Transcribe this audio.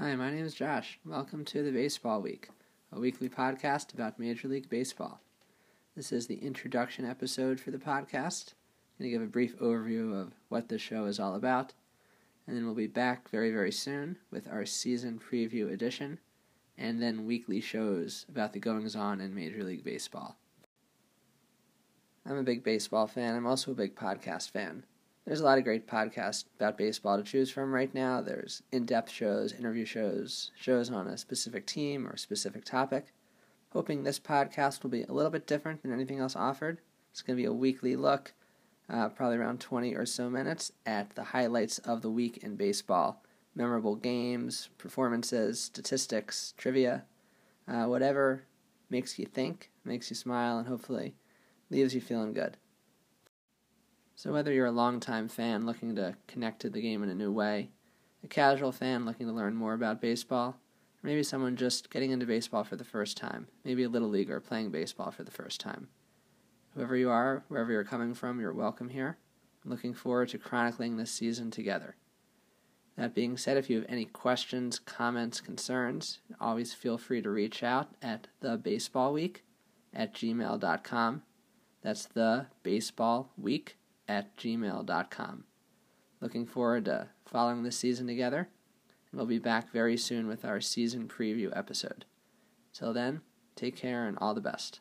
Hi, my name is Josh. Welcome to the Baseball Week, a weekly podcast about Major League Baseball. This is the introduction episode for the podcast. I'm going to give a brief overview of what this show is all about, and then we'll be back very, very soon with our season preview edition, and then weekly shows about the goings on in Major League Baseball. I'm a big baseball fan. I'm also a big podcast fan there's a lot of great podcasts about baseball to choose from right now. There's in depth shows, interview shows, shows on a specific team or a specific topic. Hoping this podcast will be a little bit different than anything else offered. It's going to be a weekly look, uh, probably around 20 or so minutes, at the highlights of the week in baseball memorable games, performances, statistics, trivia, uh, whatever makes you think, makes you smile, and hopefully leaves you feeling good. So, whether you're a longtime fan looking to connect to the game in a new way, a casual fan looking to learn more about baseball, or maybe someone just getting into baseball for the first time, maybe a little leaguer playing baseball for the first time. Whoever you are, wherever you're coming from, you're welcome here. I'm looking forward to chronicling this season together. That being said, if you have any questions, comments, concerns, always feel free to reach out at thebaseballweek at gmail.com. That's the baseball week at gmail.com. Looking forward to following this season together, and we'll be back very soon with our season preview episode. Till then, take care and all the best.